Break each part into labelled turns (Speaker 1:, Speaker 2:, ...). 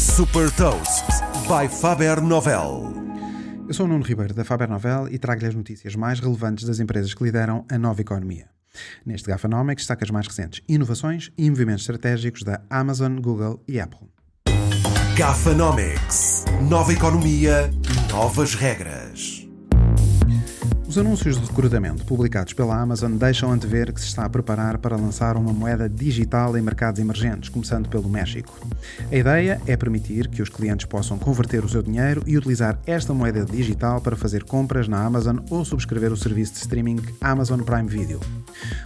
Speaker 1: Super Toast by Faber Novel.
Speaker 2: Eu sou o Nuno Ribeiro da Faber Novel e trago-lhe as notícias mais relevantes das empresas que lideram a nova economia. Neste Gafanomics destaca as mais recentes inovações e movimentos estratégicos da Amazon, Google e Apple.
Speaker 1: Gafanomics. Nova economia, novas regras.
Speaker 2: Os anúncios de recrutamento publicados pela Amazon deixam antever que se está a preparar para lançar uma moeda digital em mercados emergentes, começando pelo México. A ideia é permitir que os clientes possam converter o seu dinheiro e utilizar esta moeda digital para fazer compras na Amazon ou subscrever o serviço de streaming Amazon Prime Video.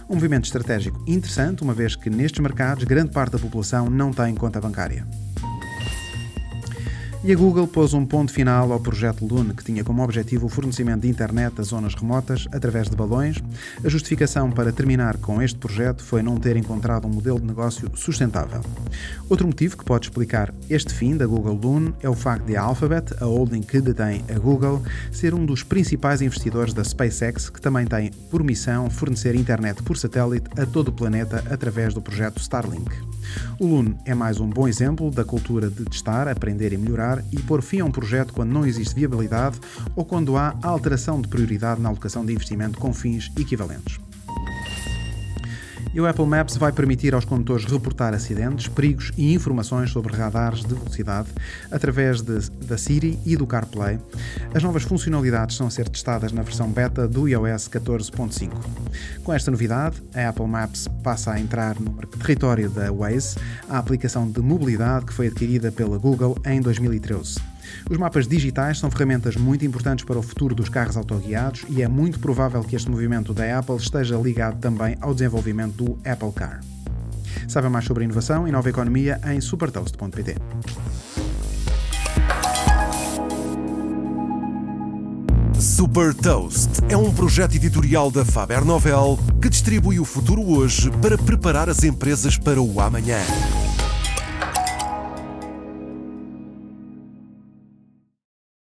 Speaker 2: Um movimento estratégico interessante, uma vez que nestes mercados grande parte da população não tem conta bancária. E a Google pôs um ponto final ao projeto Lune, que tinha como objetivo o fornecimento de internet a zonas remotas através de balões. A justificação para terminar com este projeto foi não ter encontrado um modelo de negócio sustentável. Outro motivo que pode explicar este fim da Google Lune é o facto de a Alphabet, a holding que detém a Google, ser um dos principais investidores da SpaceX, que também tem por missão fornecer internet por satélite a todo o planeta através do projeto Starlink. O Lune é mais um bom exemplo da cultura de testar, aprender e melhorar e pôr fim a um projeto quando não existe viabilidade ou quando há alteração de prioridade na alocação de investimento com fins equivalentes. E o Apple Maps vai permitir aos condutores reportar acidentes, perigos e informações sobre radares de velocidade através de, da Siri e do CarPlay. As novas funcionalidades estão a ser testadas na versão beta do iOS 14.5. Com esta novidade, a Apple Maps passa a entrar no território da Waze, a aplicação de mobilidade que foi adquirida pela Google em 2013. Os mapas digitais são ferramentas muito importantes para o futuro dos carros autoguiados e é muito provável que este movimento da Apple esteja ligado também ao desenvolvimento do Apple Car. Saiba mais sobre inovação e nova economia em supertoast.pt.
Speaker 1: Super Toast é um projeto editorial da Faber Novel que distribui o futuro hoje para preparar as empresas para o amanhã.